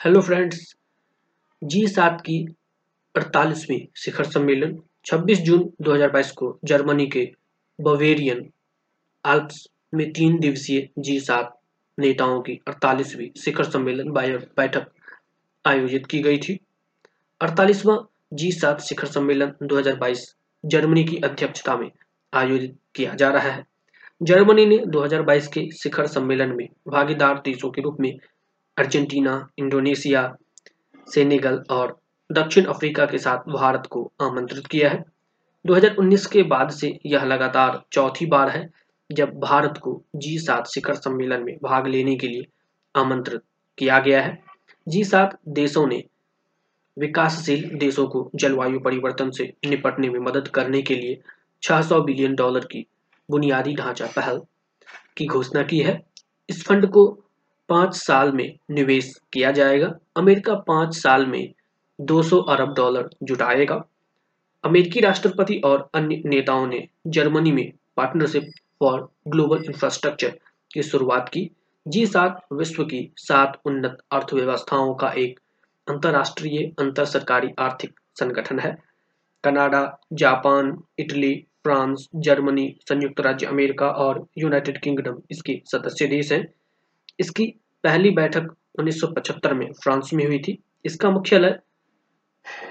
Hello friends, जी सात की अड़तालीसवीं शिखर सम्मेलन 26 जून 2022 को जर्मनी के बवेरियन आल्प्स में तीन दिवसीय जी सात नेताओं की अड़तालीसवीं शिखर सम्मेलन बैठक आयोजित की गई थी। अड़तालीसवां जी सात शिखर सम्मेलन 2022 जर्मनी की अध्यक्षता में आयोजित किया जा रहा है। जर्मनी ने 2022 के शिखर सम्मेलन में भागीदार देशों के रूप में अर्जेंटीना, इंडोनेशिया, सेनेगल और दक्षिण अफ्रीका के साथ भारत को आमंत्रित किया है। 2019 के बाद से यह लगातार चौथी बार है जब भारत को जी सात शिखर सम्मेलन में भाग लेने के लिए आमंत्रित किया गया है। जी सात देशों ने विकासशील देशों को जलवायु परिवर्तन से निपटने में मदद करने के लिए 600 बिलियन डॉलर की बुनियादी ढांचा पहल की घोषणा की है। इस फंड को पाँच साल में निवेश किया जाएगा। अमेरिका पाँच साल में 200 अरब डॉलर जुटाएगा। अमेरिकी राष्ट्रपति और अन्य नेताओं ने जर्मनी में पार्टनरशिप फॉर ग्लोबल इंफ्रास्ट्रक्चर की शुरुआत की। जी सात विश्व की सात उन्नत अर्थव्यवस्थाओं का एक अंतरराष्ट्रीय अंतर सरकारी आर्थिक संगठन है। Canada, Japan, Italy, France, Germany, संयुक्त राज्य अमेरिका और यूनाइटेड किंगडम इसके सदस्य देश हैं। इसकी पहली बैठक 1975 में फ्रांस में हुई थी। इसका मुख्यालय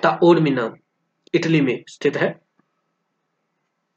ताओडमिना इटली में स्थित है।